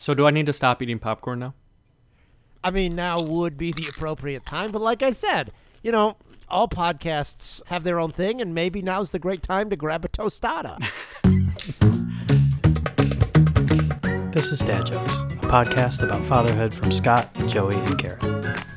So do I need to stop eating popcorn now? I mean, now would be the appropriate time, but like I said, you know, all podcasts have their own thing, and maybe now's the great time to grab a tostada. This is Dad Jokes, a podcast about fatherhood from Scott, Joey, and Garrett.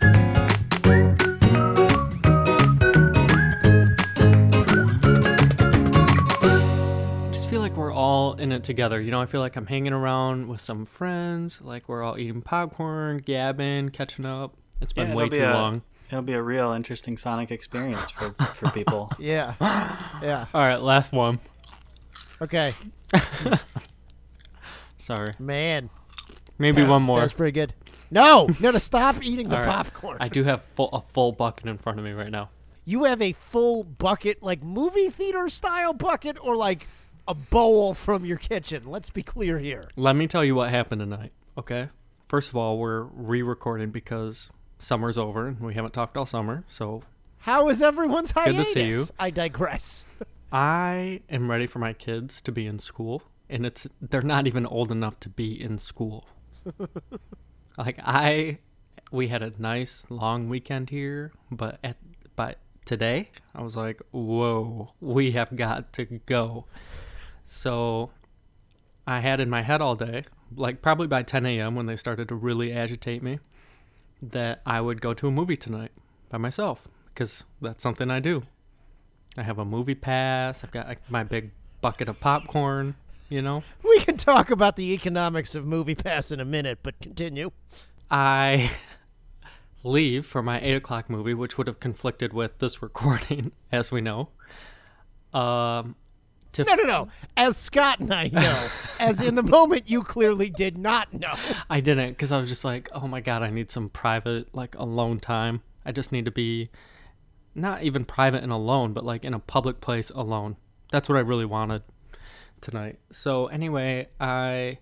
All in it together. You know, I feel like I'm hanging around with some friends, like we're all eating popcorn, gabbing, catching up. It's been Yeah, way it'll too a- long. It'll be a real interesting Sonic experience for, for people. yeah. Yeah. All right, last one. Okay. Sorry. Man. Maybe That one was- more. That's pretty good. No, no, to stop eating the All right. popcorn. I do have full, a full bucket in front of me right now. you have a full bucket, like movie theater style bucket, or like a bowl from your kitchen. Let's be clear here. Let me tell you what happened tonight, okay? First of all, we're re recording because summer's over and we haven't talked all summer. So How is everyone's Good hiatus? to see you. I digress. I am ready for my kids to be in school, and it's they're not even old enough to be in school. like I, we had a nice long weekend here, but at but today I was like, whoa, we have got to go. So I had in my head all day, like probably by 10 a.m. when they started to really agitate me, that I would go to a movie tonight by myself because that's something I do. I have a movie pass. I've got like, my big bucket of popcorn. You know, We can talk about the economics of Movie Pass in a minute, but continue. I leave for my eight o'clock movie, which would have conflicted with this recording, as we know. Um, to No, no, no. As Scott and I know, as in the moment you clearly did not know. I didn't because I was just like, oh my god, I need some private, like alone time. I just need to be not even private and alone, but like in a public place alone. That's what I really wanted tonight. So anyway, I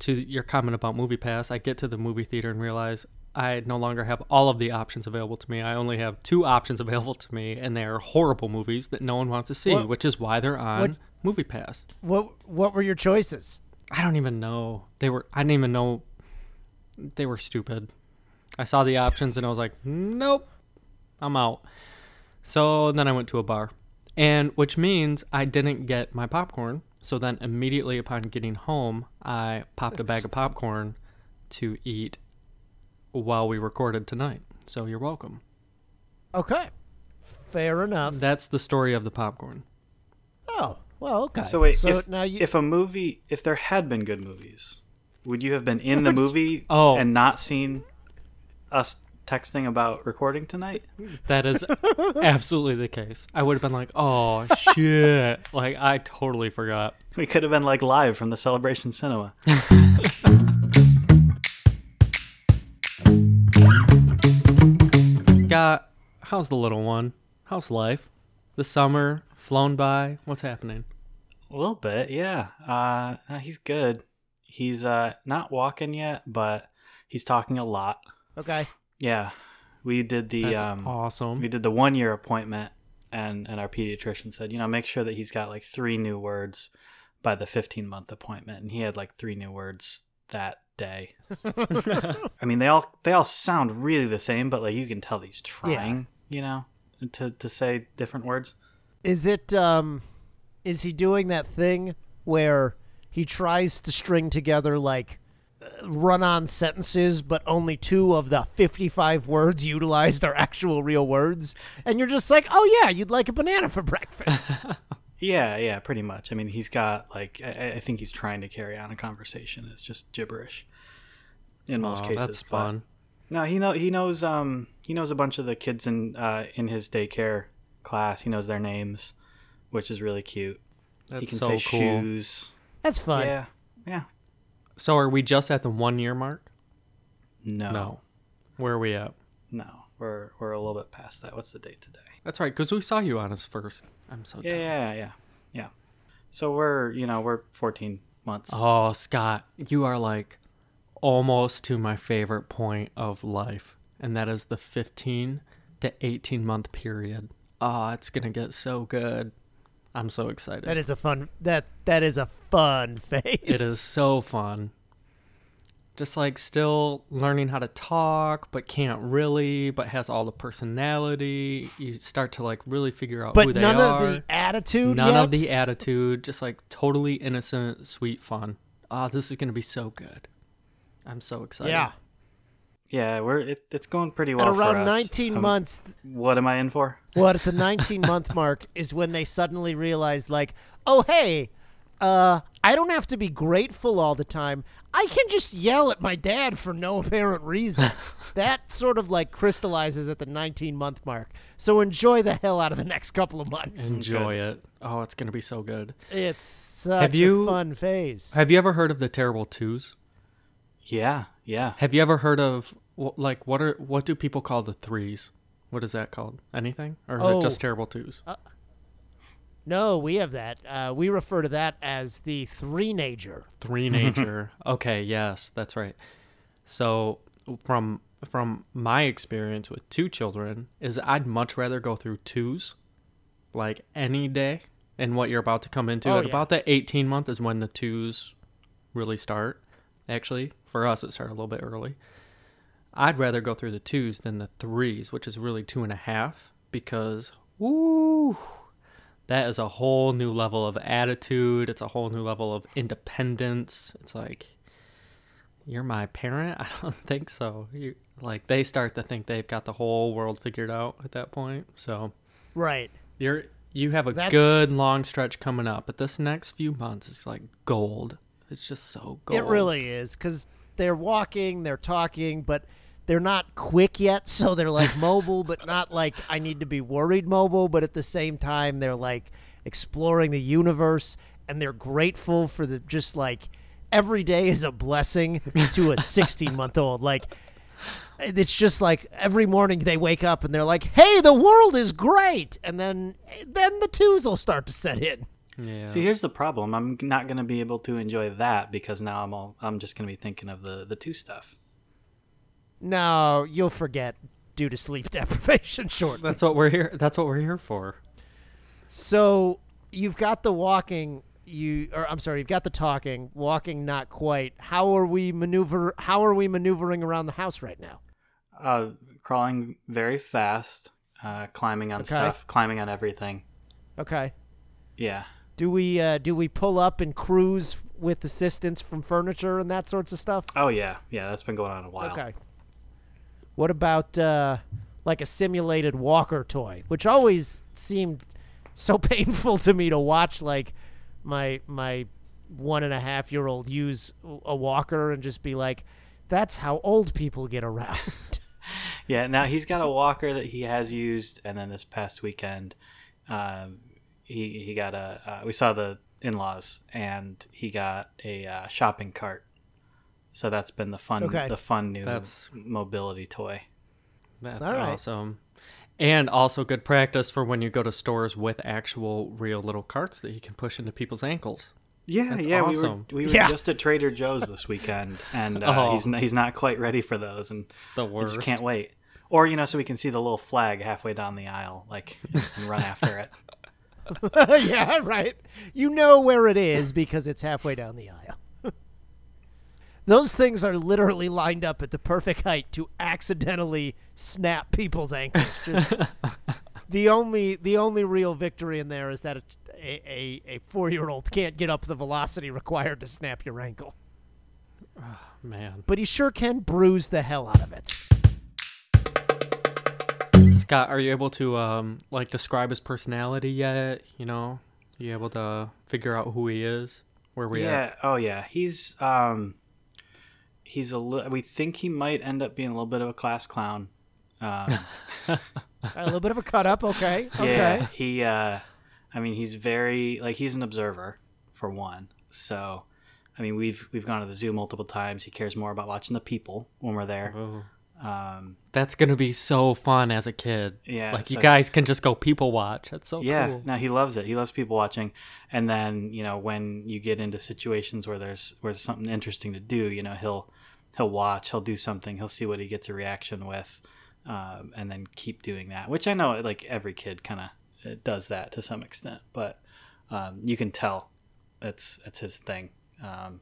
to your comment about Movie Pass, I get to the movie theater and realize I no longer have all of the options available to me. I only have two options available to me, and they are horrible movies that no one wants to see, What- which is why they're on what- Movie Pass. What What were your choices? I don't even know. They were. I didn't even know. They were stupid. I saw the options and I was like, nope, I'm out. So then I went to a bar, and which means I didn't get my popcorn. So then immediately upon getting home, I popped a bag of popcorn to eat while we recorded tonight. So you're welcome. Okay. Fair enough. That's the story of the popcorn. Oh, well, okay. So wait, so if, now you if a movie, if there had been good movies, would you have been in the movie Oh. and not seen us texting about recording tonight? That is absolutely the case. I would have been like, oh shit. like I totally forgot. We could have been like live from the Celebration Cinema. How's the little one? How's life? The summer flown by. What's happening? A little bit, yeah. Uh, he's good. He's uh not walking yet, but he's talking a lot. okay. Yeah, we did the That's um, awesome. we did the one year appointment, and and our pediatrician said, you know, make sure that he's got like three new words by the 15 month appointment, and he had like three new words that day. I mean, they all they all sound really the same, but like you can tell he's trying, you know, to to say different words. Is it um is he doing that thing where he tries to string together like run on sentences but only two of the 55 words utilized are actual real words and you're just like, "Oh yeah, you'd like a banana for breakfast." Yeah, yeah, pretty much. I mean, he's got like I, I think he's trying to carry on a conversation. It's just gibberish in most Aw, cases. that's but- fun. No, he know he knows um he knows a bunch of the kids in uh in his daycare class. He knows their names, which is really cute. That's he can so say cool. shoes. That's fun. Yeah. Yeah. So are we just at the one year mark? No. No. Where are we at? No. We're we're a little bit past that. What's the date today? That's right, because we saw you on his first. I'm so Yeah, yeah, yeah. Yeah. So we're, you know, we're 14 months. Oh, Scott, you are like almost to my favorite point of life, and that is the 15 to 18 month period. Oh, it's gonna get so good. I'm so excited. That is a fun that that is a fun phase. It is so fun. just like still learning how to talk, but can't really, but has all the personality. You start to like really figure out who But they none are. of the attitude. None yet? of the attitude, just like totally innocent, sweet fun. Oh, this is gonna be so good. I'm so excited. Yeah. Yeah, we're it, it's going pretty well At for around us. 19 Um, months, What am I in for? Well, at the 19 month mark is when they suddenly realize, like, oh, hey, uh, I don't have to be grateful all the time. I can just yell at my dad for no apparent reason. that sort of like crystallizes at the 19 month mark. So enjoy the hell out of the next couple of months. Enjoy it. Oh, it's gonna be so good. It's such Have you- a fun phase. Have you ever heard of the terrible twos? Yeah, yeah. Have you ever heard of like what are what do people call the threes? What is that called? Anything, or is Oh. it just terrible twos? no, we have that. Uh, we refer to that as the three nager. Three-nager. okay, yes, that's right. So from from my experience with two children is I'd much rather go through twos like any day and what you're about to come into Oh, at yeah. about the 18 month is when the twos really start actually for us it started a little bit early. I'd rather go through the twos than the threes which is really two and a half because woo that is a whole new level of attitude. It's a whole new level of independence. It's like you're my parent? I don't think so. You, like they start to think they've got the whole world figured out at that point. So Right. you're you have a That's- good long stretch coming up, but this next few months is like gold. It's just so gold. It really is because they're walking, they're talking, but they're not quick yet. So they're like mobile, but not like I need to be worried mobile. But at the same time, they're like exploring the universe and they're grateful for the just like every day is a blessing to a 16 month old. Like, it's just like every morning they wake up and they're like, "Hey, the world is great," and then then the twos will start to set in. Yeah. See, here's the problem. I'm not going to be able to enjoy that because now I'm all I'm just going to be thinking of the the two stuff. No, you'll forget due to sleep deprivation shortly. that's what we're here. That's what we're here for. So you've got the walking, you or I'm sorry, you've got the talking, walking not quite. How are we maneuver? How are we maneuvering around the house right now? Uh, crawling very fast, uh, climbing on Okay. stuff, climbing on everything. Okay. Yeah. Do we uh, do we pull up and cruise with assistance from furniture and that sorts of stuff? Oh yeah, yeah. That's been going on a while. Okay. What about uh, like a simulated walker toy, which always seemed so painful to me to watch, like my my one and a half year old use a walker and just be like, "That's how old people get around." Yeah. Now he's got a walker that he has used, and then this past weekend, um, he he got a. Uh, we saw the in laws, and he got a uh, shopping cart. So that's been the fun, Okay. the fun new That's- mobility toy. That's All right. awesome. And also good practice for when you go to stores with actual real little carts that you can push into people's ankles. Yeah, That's yeah, awesome. we were we were Yeah. just at Trader Joe's this weekend, and uh, Oh. he's he's not quite ready for those, and It's the worst. just can't wait. Or you know, so we can see the little flag halfway down the aisle, like and run after it. yeah, right. You know where it is because it's halfway down the aisle. Those things are literally lined up at the perfect height to accidentally snap people's ankles. Just the only the only real victory in there is that a a, a, a four year old can't get up the velocity required to snap your ankle, oh, Man, but he sure can bruise the hell out of it. Scott, are you able to um like describe his personality yet? You know, are you able to figure out who he is? Where we are? yeah. at? Oh yeah. He's um, he's a li- we think he might end up being a little bit of a class clown. Um, a little bit of a cut up, okay, okay. Yeah, he. Uh, I mean, he's very like he's an observer for one. So, I mean, we've we've gone to the zoo multiple times. He cares more about watching the people when we're there. Oh, Um, that's gonna be so fun as a kid. Yeah, like you like- guys can just go people watch. That's so yeah, cool. no, he loves it. He loves people watching. And then you know when you get into situations where there's where there's something interesting to do, you know he'll he'll watch, he'll do something, he'll see what he gets a reaction with, um, and then keep doing that. Which I know like every kid kind of does that to some extent, but um, you can tell it's it's his thing. Um,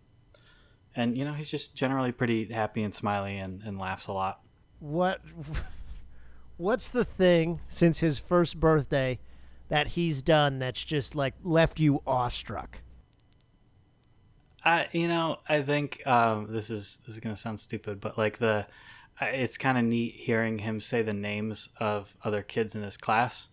and you know he's just generally pretty happy and smiley and, and laughs a lot. What what's the thing since his first birthday that he's done that's just like left you awestruck? I you know I think um, this is this is gonna sound stupid, but like the it's kind of neat hearing him say the names of other kids in his class.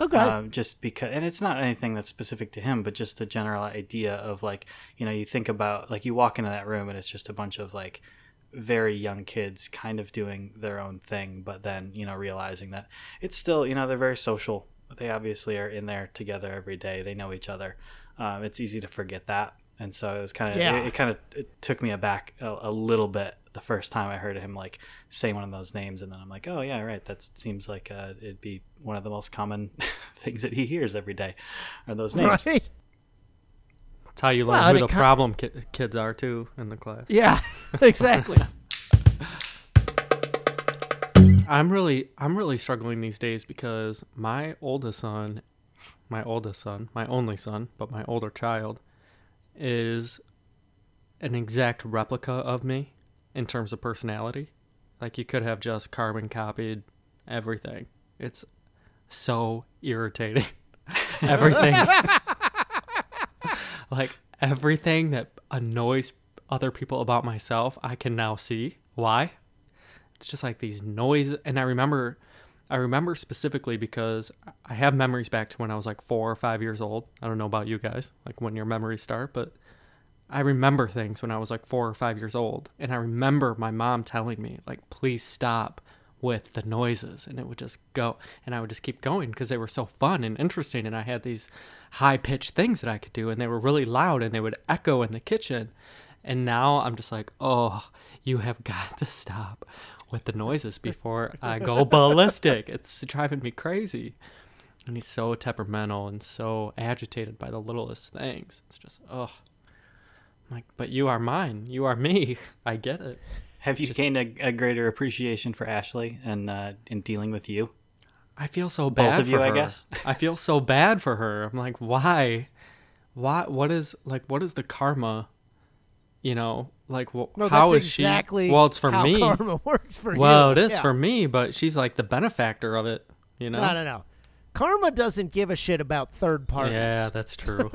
Okay. Um, just because, and it's not anything that's specific to him, but just the general idea of like, you know, you think about like you walk into that room and it's just a bunch of like very young kids kind of doing their own thing, but then, you know, realizing that it's still, you know, they're very social. They obviously are in there together every day. They know each other. Um, it's easy to forget that. And so it was kind of, Yeah. it, it kind of it took me aback a, a little bit the first time I heard him like say one of those names. And then I'm like, oh, yeah, right. That seems like uh, it'd be one of the most common things that he hears every day are those names. right? That's how you learn Well, who the problem ki- kids are too in the class. Yeah, exactly. I'm really I'm really struggling these days because my oldest son, my oldest son, my only son, but my older child is an exact replica of me in terms of personality. Like you could have just carbon copied everything. It's so irritating. everything like everything that annoys other people about myself, I can now see. Why? it's just like these noise and i remember i remember specifically because i have memories back to when i was like four or five years old i don't know about you guys like when your memories start but i remember things when i was like four or five years old and i remember my mom telling me like please stop with the noises and it would just go and i would just keep going because they were so fun and interesting and i had these high pitched things that i could do and they were really loud and they would echo in the kitchen and now i'm just like oh you have got to stop with the noises before I go ballistic. It's driving me crazy. And he's so temperamental and so agitated by the littlest things. It's just, oh. I'm like, but you are mine. You are me. I get it. Have you Just- gained a, a greater appreciation for Ashley and uh, in dealing with you? I feel so bad of you, for I her. guess. I feel so bad for her. I'm like, why? Why? What is like? What is the karma? You know, like wh- No, how that's is exactly she? Well, it's for how me. karma works for you. well, it is Yeah. for me, but she's like the benefactor of it. You know? No, no, no. Karma doesn't give a shit about third parties. Yeah, that's true.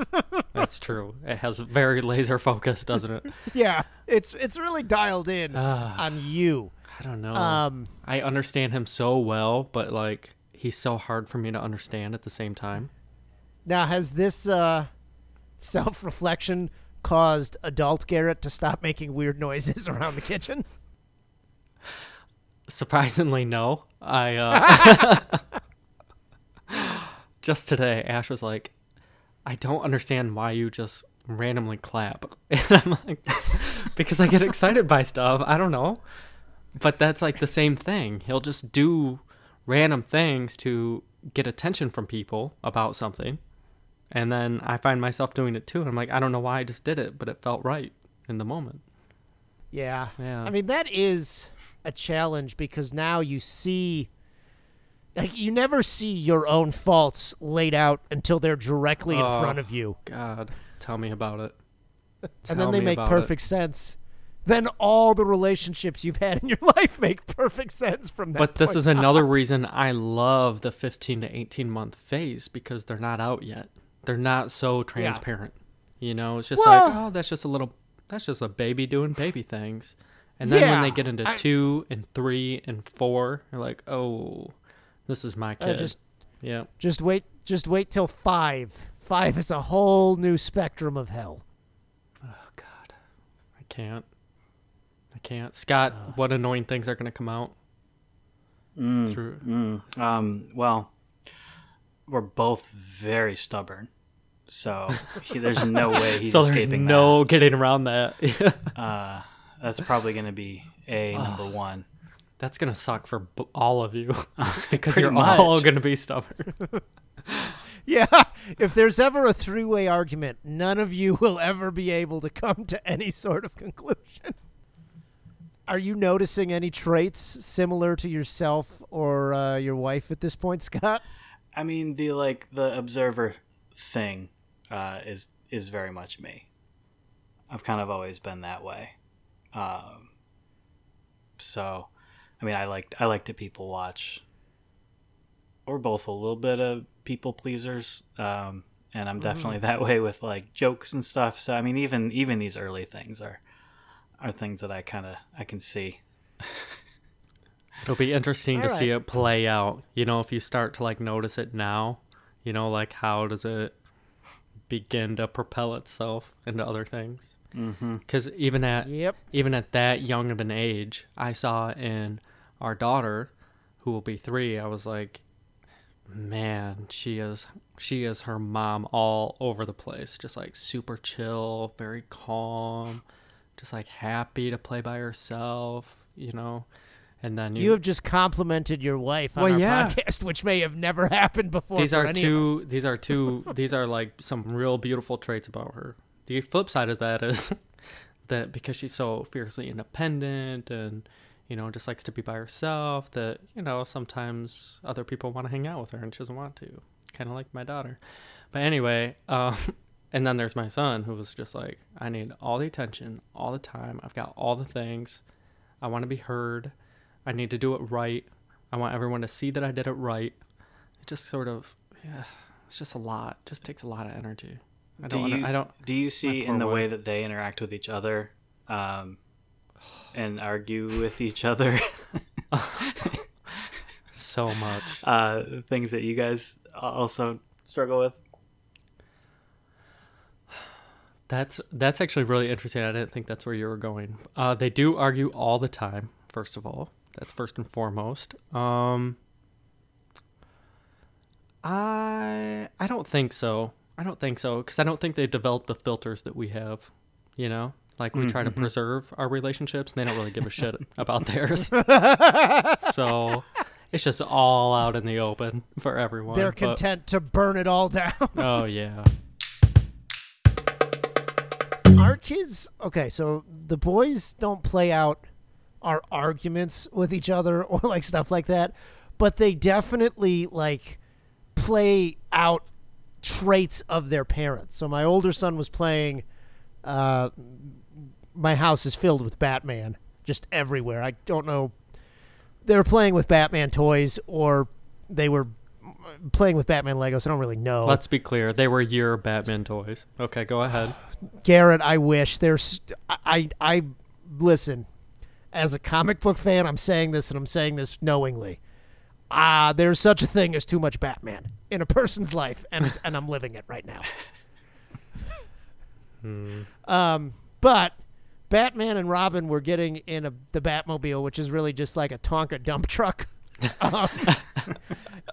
that's true. It has very laser focus, doesn't it? Yeah, it's it's really dialed in Ah. on you. I don't know. Um, I understand him so well, but like he's so hard for me to understand at the same time. now has this uh, self-reflection caused adult Garrett to stop making weird noises around the kitchen? Surprisingly, no. I uh just today Ash was like, "I don't understand why you just randomly clap." And I'm like, "Because I get excited by stuff. I don't know." But that's like the same thing. He'll just do random things to get attention from people about something. And then I find myself doing it too. And I'm like, I don't know why I just did it, but it felt right in the moment. Yeah. Yeah. I mean, that is a challenge because now you see like you never see your own faults laid out until they're directly in Oh. front of you. God, tell me about it. and then they make about it. perfect sense. Then all the relationships you've had in your life make perfect sense from that. But this is another reason I love the 15 to 18 month phase because they're not out yet. They're not so transparent. You know, it's just Well- like, oh, that's just a little, that's just a baby doing baby things. And then when they get into I- two and three and four, you're like, oh, this is my Uh, kid. just yeah. just wait just wait till 5. 5 is a whole new spectrum of hell. Oh, God. I can't. I can't. Scott, what annoying things are going to come out Mm, through? mm. Um, well, we're both very stubborn, so he, there's no way he's so there's escaping no getting around that. that. Uh, that's probably going to be a number one. That's gonna suck for b- all of you because you're all gonna be stubborn. Yeah, if there's ever a three-way argument, none of you will ever be able to come to any sort of conclusion. Are you noticing any traits similar to yourself or uh, your wife at this point, Scott? I mean, the like the observer thing uh, is is very much me. I've kind of always been that way. Um, so, I mean, I like I like to people watch. We're both a little bit of people pleasers, um, and I'm definitely that way with like jokes and stuff. So, I mean, even even these early things are are things that I kind of I can see. It'll be interesting to All see it play out. You know, if you start to like notice it now, you know, like how does it begin to propel itself into other things? Mm-hmm. Because even at Yep. even at that young of an age, I saw in our daughter, who will be three, I was like, man, she is she is her mom all over the place, just like super chill, very calm, just like happy to play by herself, you know. And then You have just complimented your wife on Well, our yeah. podcast, which may have never happened before. these for are any of two us. these are two these are like some real beautiful traits about her the flip side of that is that because she's so fiercely independent and you know just likes to be by herself that you know sometimes other people want to hang out with her and she doesn't want to. Kind of like my daughter. But anyway um and then there's my son who was just like i need all the attention all the time. I've got all the things. I want to be heard. I need to do it right. I want everyone to see that i did it right. It just sort of yeah it's just a lot. Just takes a lot of energy i Do don't wanna- i don't do you see in the way that they interact with each other, um, and argue with each other, so much uh, things that you guys also struggle with? That's that's actually really interesting. I didn't think that's where you were going. Uh, they do argue all the time. First of all, that's first and foremost. Um, I I don't think so. I don't think so because I don't think they've developed the filters that we have. You know, like we try to mm-hmm. preserve our relationships, and they don't really give a shit about theirs. so it's just all out in the open for everyone. They're but- content to burn it all down. Oh yeah. our kids okay so the boys don't play out our arguments with each other or like stuff like that but they definitely like play out traits of their parents so my older son was playing uh my house is filled with batman just everywhere i don't know they were playing with batman toys or they were playing with batman legos i don't really know Let's be clear. They were your Batman toys. Okay, go ahead. Garrett, I wish there's I I listen. As a comic book fan, I'm saying this and I'm saying this knowingly. Ah, there's such a thing as too much Batman in a person's life and and I'm living it right now. Um, but Batman and Robin were getting in a, the Batmobile, which is really just like a Tonka dump truck. um,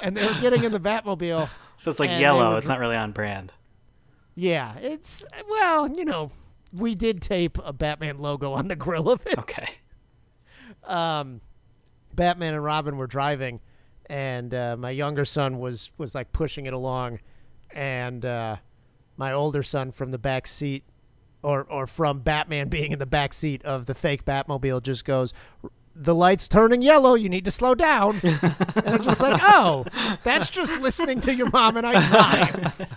and they were getting in the Batmobile. So it's like yellow. were It's not really on brand. Yeah, it's well, you know, we did tape a Batman logo on the grill of it. Okay. Um, Batman and Robin were driving, and uh, my younger son was was like pushing it along, and uh, my older son from the back seat, or or from Batman being in the back seat of the fake Batmobile, just goes. The light's turning yellow. You need to slow down. and I'm just like, oh, that's just listening to your mom and I drive.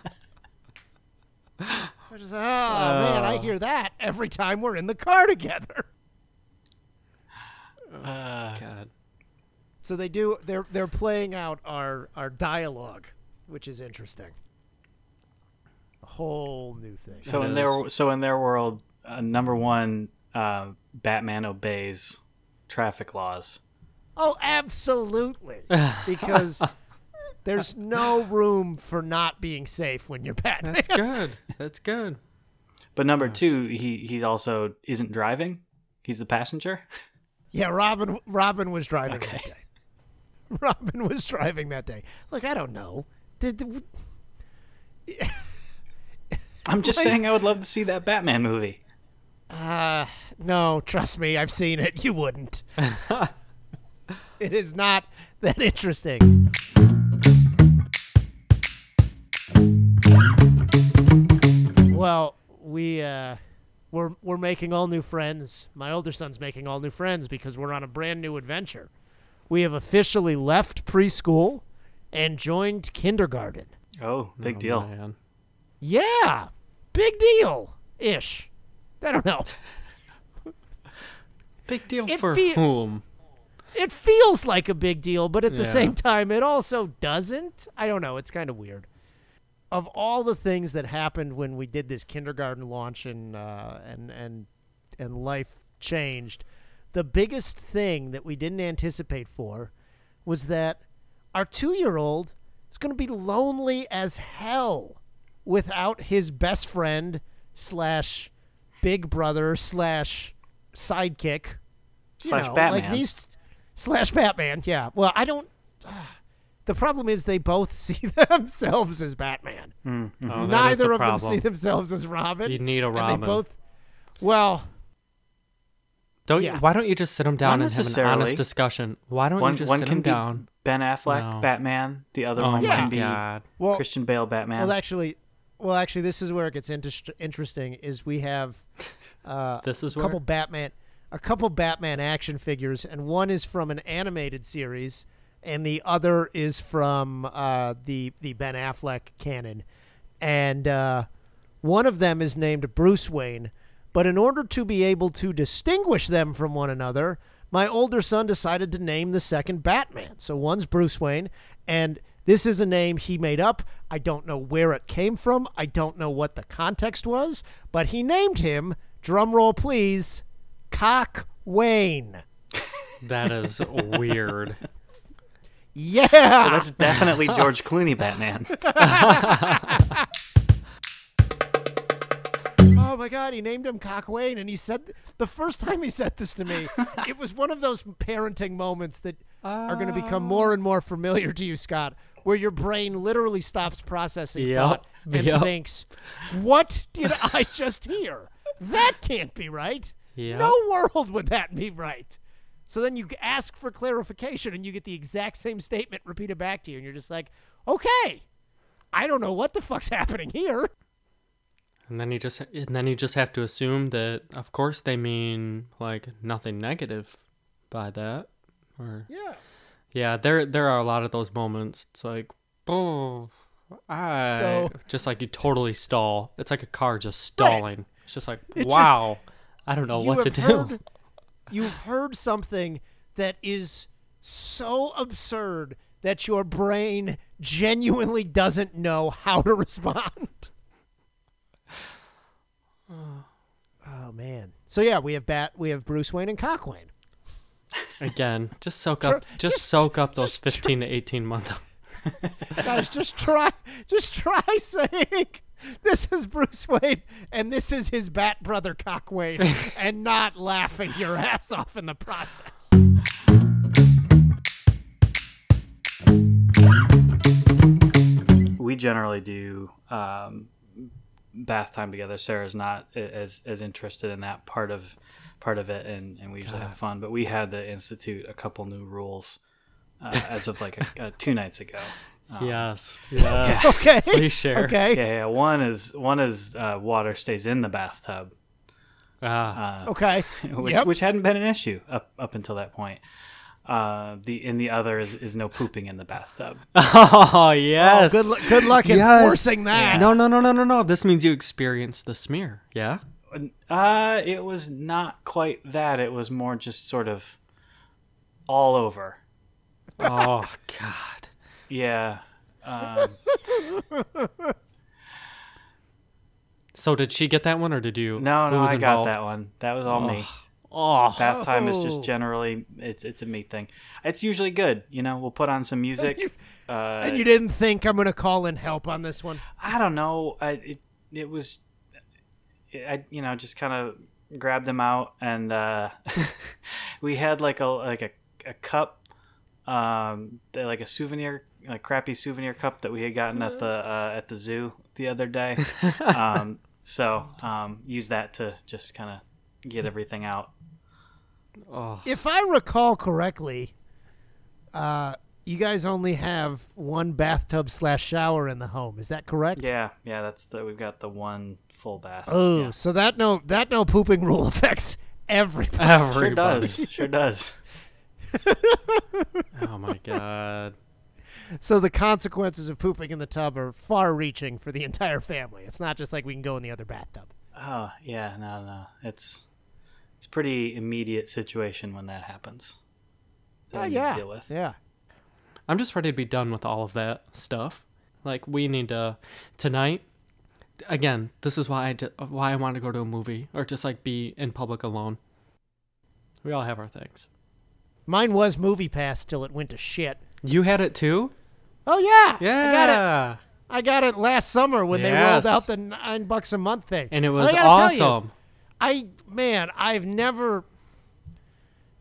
I'm just, oh man, I hear that every time we're in the car together. Uh, God. So they do. They're they're playing out our our dialogue, which is interesting. A whole new thing. so in their so in their world, uh, number one, uh, Batman obeys traffic laws. Oh, absolutely. Because there's no room for not being safe when you're Batman. That's good. That's good. But number two, he he also isn't driving. He's the passenger. yeah, Robin. Robin was driving Okay. Robin was driving that day. Look, I don't know. Did, did- I'm just saying, I would love to see that Batman movie. Uh, no, trust me, I've seen it. You wouldn't. it is not that interesting. Well, we uh we're we're making all new friends. My older son's making all new friends because we're on a brand new adventure. We have officially left preschool and joined kindergarten. Oh, big Oh, deal. man. Yeah, big deal ish. I don't know. Big deal It for fe- whom? It feels like a big deal, but at the same time, it also doesn't. I don't know. It's kind of weird. Of all the things that happened when we did this kindergarten launch and uh, and and and life changed, the biggest thing that we didn't anticipate for was that our two-year-old is going to be lonely as hell without his best friend slash big brother slash sidekick you Slash know, Batman. Like these slash Batman. Yeah. Well, I don't. the problem is they both see themselves as Batman. Mm, mhm. Oh, Neither the of them see themselves as Robin. You need a and Robin. they both. Well, Don't yeah. you, why don't you just sit him down and have an honest discussion? Why don't One, you just one sit can them be down? Ben Affleck, No. Batman. The other Oh one my can be god! well, Christian Bale, Batman. well, actually, well, actually, this is where it gets inter- interesting. Is we have uh, This is a where couple Batman, a couple Batman action figures, and one is from an animated series, and the other is from uh, the the Ben Affleck canon, and uh, one of them is named Bruce Wayne. But in order to be able to distinguish them from one another, my older son decided to name the second Batman. So one's Bruce Wayne, and this is a name he made up. I don't know where it came from. I don't know what the context was, but he named him, drum roll please, Cock Wayne. that is weird. Yeah. Well, that's definitely George Clooney Batman. Oh my God, he named him Cock Wayne, and he said the first time he said this to me, it was one of those parenting moments that are going to become oh. more and more familiar to you, Scott, where your brain literally stops processing Yep, thought and yep. thinks, "What did I just hear? That can't be right. Yep. No world would that be right." So then you ask for clarification, and you get the exact same statement repeated back to you, and you're just like, "Okay, I don't know what the fuck's happening here." And then you just and then you just have to assume that of course they mean like nothing negative by that. Or Yeah. yeah, there there are a lot of those moments. It's like, oh, I So- just like you totally stall. It's like a car just stalling. It's just like, just- wow, I don't know what to have do. You've heard something that is so absurd that your brain genuinely doesn't know how to respond. Oh man. So yeah, we have Bat, we have Bruce Wayne and Cock Wayne. Again, just soak up, just, just- soak up those just tr- fifteen to eighteen month. Guys, just try, just try saying this is Bruce Wayne and this is his Bat brother Cock Wayne, and not laughing your ass off in the process. we generally do um, bath time together. Sarah's not as as interested in that part of part of it, and, and we usually have fun. But we had to institute a couple new rules uh, as of like a, uh two nights ago. Um, yes, yeah. Okay. Please share. Okay. Yeah, yeah. One is one is uh, water stays in the bathtub, Ah, uh, Okay. which Yep. which hadn't been an issue up up until that point. Uh, the and the other is, is no pooping in the bathtub. oh yes. Good, lu- good luck Yes. enforcing that. No, no, no, no, no, no. This means you experienced the smear. Yeah. Uh, it was not quite that. It was more just sort of all over. Oh God. Yeah. Um, So did she get that one, or did you? no, who no, was I got involved? that one. That was all me. Oh, Bath time is Oh. just generally it's it's a me thing. It's usually good. You know, we'll put on some music. Uh, And you didn't think I'm going to call in help on this one? I don't know. I, it it was, I you know just kind of grabbed him out and uh, we had like a like a, a cup, um, like a souvenir, like crappy souvenir cup that we had gotten at the uh, at the zoo the other day. um, so um, use that to just kind of get everything out. oh. If I recall correctly, uh, you guys only have one bathtub slash shower in the home. Is that correct? Yeah, yeah. That's the we've got the one full bath. Oh, Yeah. so that no that no pooping rule affects everybody. sure Everybody. does, sure does. Oh my God. So the consequences of pooping in the tub are far-reaching for the entire family. It's not just like we can go in the other bathtub. Oh yeah, no, no. It's it's a pretty immediate situation when that happens. that Oh you need to yeah, deal with. yeah. I'm just ready to be done with all of that stuff. Like we need to tonight. Again, this is why I d- why I want to go to a movie or just like be in public alone. We all have our things. Mine was Movie Pass till it went to shit. You had it too? Oh yeah, Yeah. I got it. I got it last summer when they rolled out the nine bucks a month thing, And it was I gotta tell you, awesome. I man, I've never.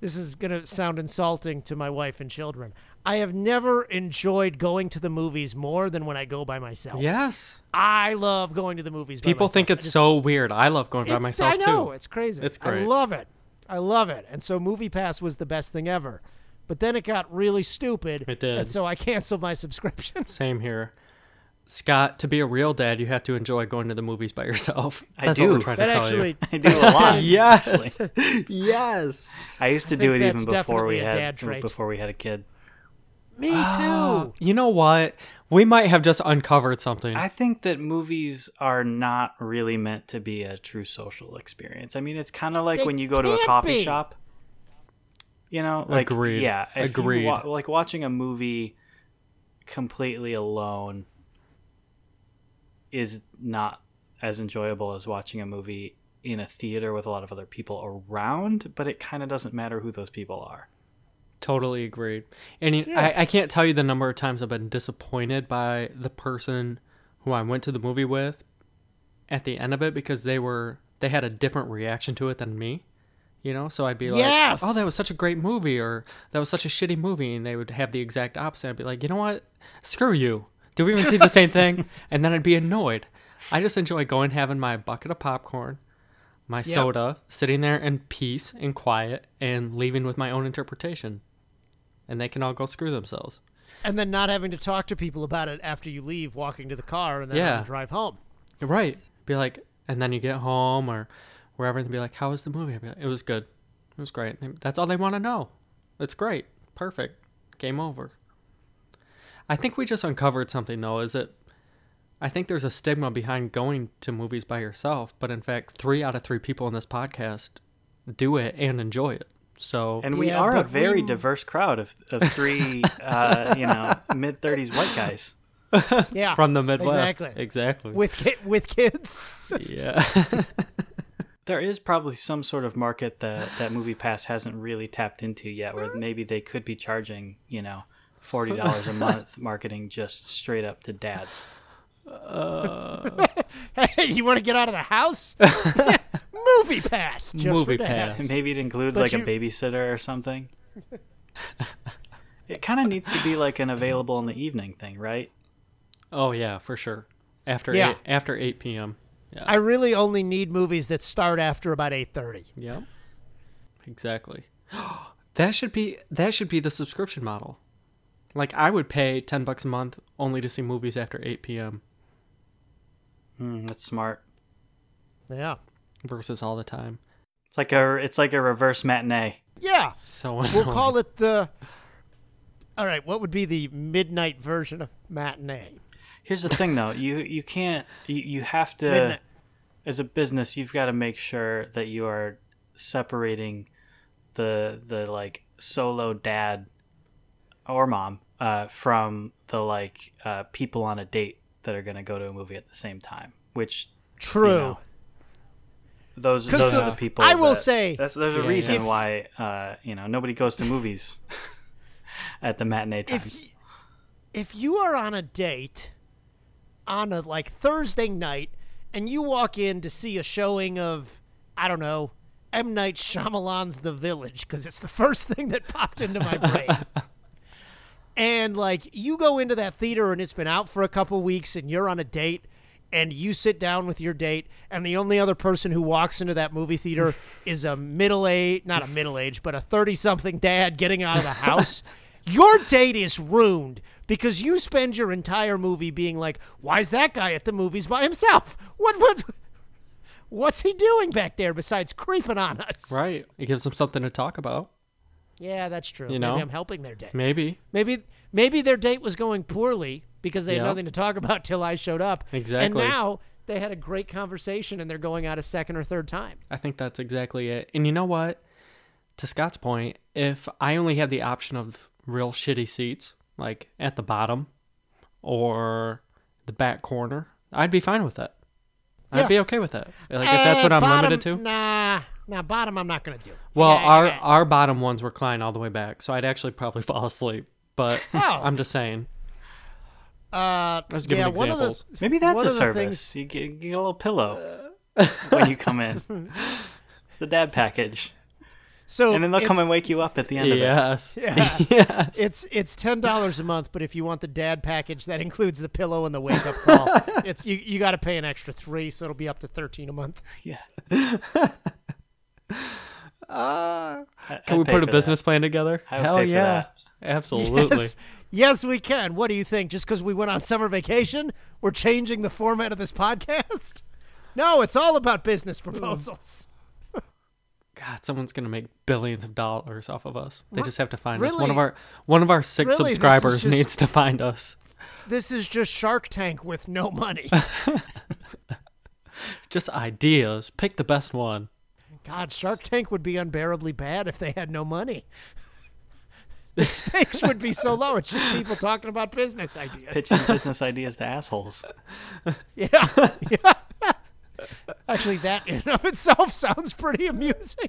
This is gonna sound insulting to my wife and children. I have never enjoyed going to the movies more than when I go by myself. Yes. I love going to the movies. by People think it's just- so weird. I love going by myself I know too. it's crazy. It's crazy. I love it. I love it. And so Movie Pass was the best thing ever. But then it got really stupid. It did. And so I canceled my subscription. Same here. Scott, to be a real dad, you have to enjoy going to the movies by yourself. I That's do. What we're trying that to tell actually I do a lot. you. Yes. yes. I used to I do it even before we had trait. before we had a kid. Me ah, too. You know what? We might have just uncovered something. I think that movies are not really meant to be a true social experience. I mean, it's kind of like They when you go to a coffee be. shop. You know, like Agreed. yeah, if Agreed. wa- like watching a movie completely alone is not as enjoyable as watching a movie in a theater with a lot of other people around, but it kind of doesn't matter who those people are. Totally agreed. And you- Yeah. I, I can't tell you the number of times I've been disappointed by the person who I went to the movie with at the end of it because they were they had a different reaction to it than me. You know, so I'd be like, Yes! "Oh, that was such a great movie," or "That was such a shitty movie," and they would have the exact opposite. I'd be like, "You know what? Screw you. Do we even see the same thing?" And then I'd be annoyed. I just enjoy going having my bucket of popcorn, my soda, sitting there in peace and quiet, and leaving with my own interpretation. And they can all go screw themselves. And then not having to talk to people about it after you leave, walking to the car, and then Yeah. drive home. Right. Be like, and then you get home or wherever and be like, how was the movie? I'd be like, it was good. It was great. That's all they want to know. It's great. Perfect. Game over. I think we just uncovered something though. Is it? I think there's a stigma behind going to movies by yourself, but in fact, three out of three people in this podcast do it and enjoy it. So And we Yeah, are a very we- diverse crowd of, of three, uh, you know, mid thirties white guys. Yeah. from the Midwest, Exactly. exactly. with ki- with kids. yeah. There is probably some sort of market that that Movie Pass hasn't really tapped into yet, where maybe they could be charging, you know, forty dollars a month marketing just straight up to dads. hey, uh, you want to get out of the house? Movie pass. Just Movie for dads. pass. Maybe it includes But like you- a babysitter or something. it kind of needs to be like an available in the evening thing, right? oh yeah, for sure. After Yeah. eight, after eight p.m. Yeah. I really only need movies that start after about eight thirty. Yep. Exactly. that should be that should be the subscription model. Like I would pay ten bucks a month only to see movies after eight p.m. Mm, that's smart. Yeah. versus all the time. It's like a it's like a reverse matinee. Yeah. So We'll call it the. All right. What would be the midnight version of matinee? Here's the thing, though you you can't you, you have to Midnight. as a business you've got to make sure that you are separating the the like solo dad or mom uh, from the like uh, people on a date that are going to go to a movie at the same time. Which True. know, those 'Cause those the- are the people. I will that- say- that's, there's a Yeah, reason yeah. why uh, you know nobody goes to movies at the matinee times. if y- if you are on a date on a like Thursday night and you walk in to see a showing of I don't know M Night Shyamalan's The Village because it's the first thing that popped into my brain. and like you go into that theater and it's been out for a couple weeks and you're on a date and you sit down with your date and the only other person who walks into that movie theater is a middle age not a middle age but a 30 something dad getting out of the house your date is ruined because you spend your entire movie being like why is that guy at the movies by himself what what what's he doing back there besides creeping on us right. It gives him something to talk about. Yeah that's true You know? maybe i'm helping their date Maybe. Maybe maybe their date was going poorly because they had nothing to talk about till I showed up. Exactly. And now they had a great conversation and they're going out a second or third time. I think that's exactly it. And you know what? To Scott's point, if I only had the option of real shitty seats, like at the bottom or the back corner, I'd be fine with it. Yeah. I'd be okay with it. Like if that's what I'm bottom, limited to. Nah, nah, bottom I'm not gonna do. Well, Yeah, our yeah. our bottom ones were recline all the way back, so I'd actually probably fall asleep. But Oh. I'm just saying. uh, I was giving yeah, one of the- Maybe that's One a of service. things- You, get, you get a little pillow when you come in. The dad package. so And then they'll come and wake you up at the end of it. Yes. Yeah. yes. It's it's ten dollars a month, but if you want the dad package, that includes the pillow and the wake up call. it's you you got to pay an extra three, so it'll be up to thirteen a month. Yeah. Uh, can we put a business plan together? Hell yeah. that. Absolutely. Yes, yes, we can. What do you think? Just because we went on summer vacation, we're changing the format of this podcast? No, it's all about business proposals. God, someone's gonna make billions of dollars off of us. They Re- just have to find us. One of our one of our six really, subscribers just- needs to find us. This is just Shark Tank with no money. Just ideas. Pick the best one. God, Shark Tank would be unbearably bad if they had no money. The stakes would be so low. It's just people talking about business ideas. Pitching business ideas to assholes. Yeah. yeah. Actually, that in and of itself sounds pretty amusing.